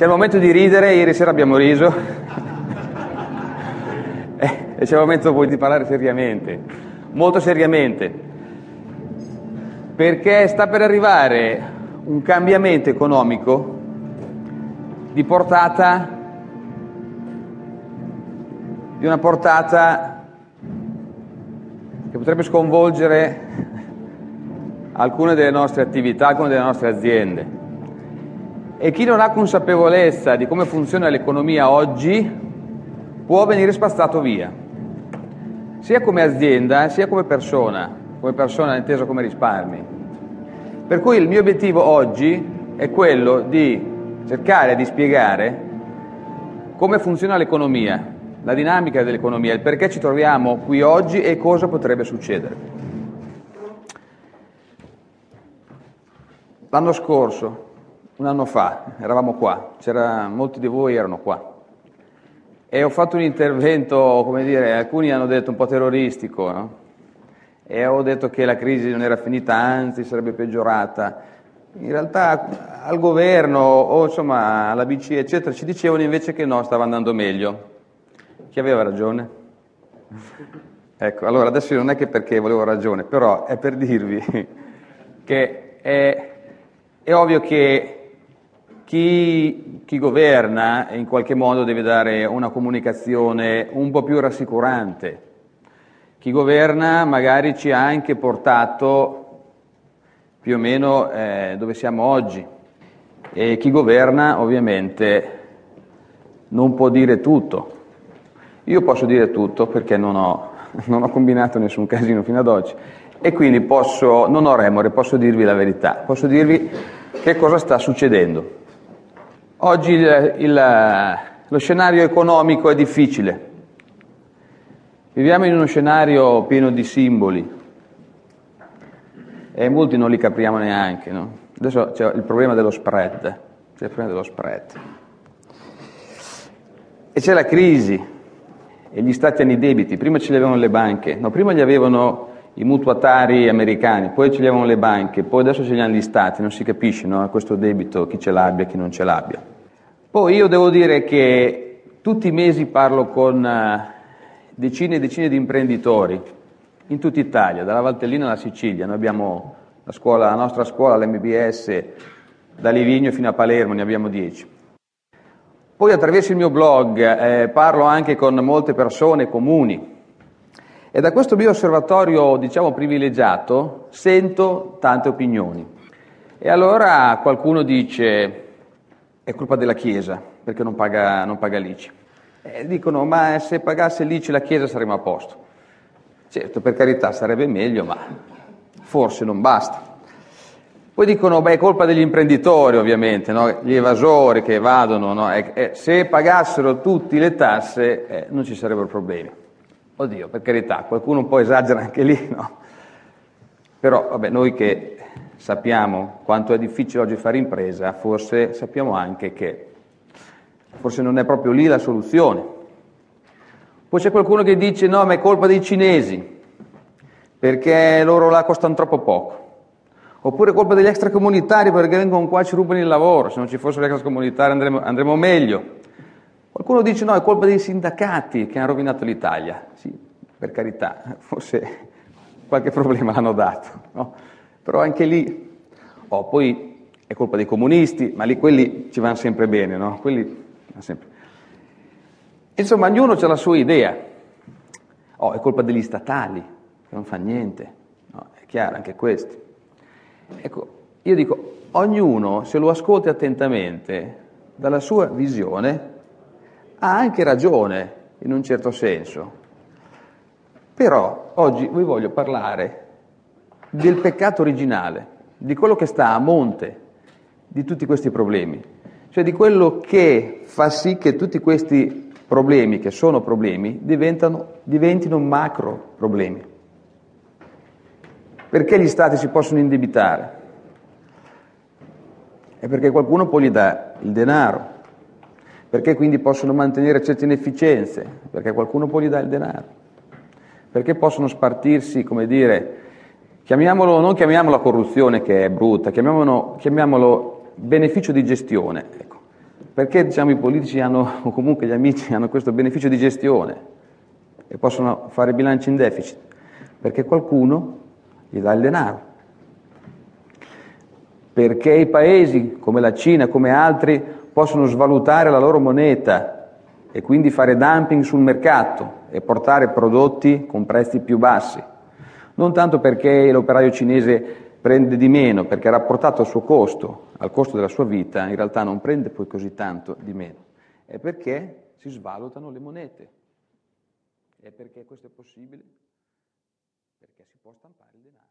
c'è il momento di ridere, ieri sera abbiamo riso, e c'è il momento poi di parlare seriamente, molto seriamente, perché sta per arrivare un cambiamento economico di portata, di una portata che potrebbe sconvolgere alcune delle nostre attività, alcune delle nostre aziende. E chi non ha consapevolezza di come funziona l'economia oggi può venire spazzato via, sia come azienda sia come persona, come persona intesa come risparmi. Per cui il mio obiettivo oggi è quello di cercare di spiegare come funziona l'economia, la dinamica dell'economia, il perché ci troviamo qui oggi e cosa potrebbe succedere. L'anno scorso un anno fa, eravamo qua, molti di voi erano qua. E ho fatto un intervento, come dire, alcuni hanno detto un po' terroristico, no? E ho detto che la crisi non era finita, anzi sarebbe peggiorata. In realtà al governo o insomma alla BCE, eccetera, ci dicevano invece che no, stava andando meglio. Chi aveva ragione? Ecco, allora adesso non è che perché volevo ragione, però è per dirvi che è, è ovvio che chi, chi, governa in qualche modo deve dare una comunicazione un po' più rassicurante. Chi governa magari ci ha anche portato più o meno eh, dove siamo oggi e chi governa ovviamente non può dire tutto. Io posso dire tutto perché non ho, non ho combinato nessun casino fino ad oggi e quindi posso, non ho remore, posso dirvi la verità, posso dirvi che cosa sta succedendo. Oggi il, il, lo scenario economico è difficile. Viviamo in uno scenario pieno di simboli e molti non li capiamo neanche. No? Adesso c'è il problema dello spread, c'è il problema dello spread. E c'è la crisi e gli stati hanno i debiti. Prima ce li avevano le banche, no, prima li avevano i mutuatari americani, poi ce li avevano le banche, poi adesso ce li hanno gli stati, non si capisce no? questo debito, chi ce l'abbia, chi non ce l'abbia. Poi io devo dire che tutti i mesi parlo con eh, decine e decine di imprenditori in tutta Italia, dalla Valtellina alla Sicilia. Noi abbiamo la, scuola, la nostra scuola, l'MBS, da Livigno fino a Palermo, ne abbiamo dieci. Poi attraverso il mio blog eh, parlo anche con molte persone comuni e da questo mio osservatorio, diciamo, privilegiato sento tante opinioni. E allora qualcuno dice è colpa della Chiesa perché non paga, non paga l'ICI. E dicono, ma se pagasse l'ICI la Chiesa saremmo a posto. Certo, per carità sarebbe meglio, ma forse non basta. Poi dicono, beh, è colpa degli imprenditori ovviamente, no? gli evasori che evadono, no? e, e se pagassero tutti le tasse eh, non ci sarebbero problemi. Oddio, per carità, qualcuno un po' esagera anche lì, no? Però, vabbè, noi che sappiamo quanto è difficile oggi fare impresa, forse sappiamo anche che forse non è proprio lì la soluzione. Poi c'è qualcuno che dice no, ma è colpa dei cinesi, perché loro là costano troppo poco. Oppure è colpa degli extracomunitari perché vengono qua e ci rubano il lavoro, se non ci fossero gli extracomunitari andremo, andremo meglio. Qualcuno dice no, è colpa dei sindacati che hanno rovinato l'Italia. Sì, per carità, forse qualche problema l'hanno dato. No? Però anche lì, oh, poi è colpa dei comunisti, ma lì quelli ci vanno sempre bene, no? Quelli sempre. Insomma, ognuno ha la sua idea. Oh, è colpa degli statali, che non fa niente. No, è chiaro, anche questi. Ecco, io dico, ognuno, se lo ascolti attentamente, dalla sua visione, ha anche ragione, in un certo senso. Però oggi vi voglio parlare del peccato originale, di quello che sta a monte di tutti questi problemi, cioè di quello che fa sì che tutti questi problemi, che sono problemi, diventino macro problemi. Perché gli stati si possono indebitare? È perché qualcuno poi gli dà il denaro, perché quindi possono mantenere certe inefficienze, perché qualcuno poi gli dà il denaro, perché possono spartirsi, come dire, Chiamiamolo, non chiamiamola corruzione che è brutta, chiamiamolo, chiamiamolo beneficio di gestione. Ecco. Perché diciamo, i politici hanno, o comunque gli amici hanno questo beneficio di gestione e possono fare bilanci in deficit? Perché qualcuno gli dà il denaro. Perché i paesi come la Cina, come altri, possono svalutare la loro moneta e quindi fare dumping sul mercato e portare prodotti con prezzi più bassi. Non tanto perché l'operaio cinese prende di meno perché rapportato al suo costo, al costo della sua vita, in realtà non prende poi così tanto di meno, è perché si svalutano le monete. E perché questo è possibile? Perché si può stampare il denaro.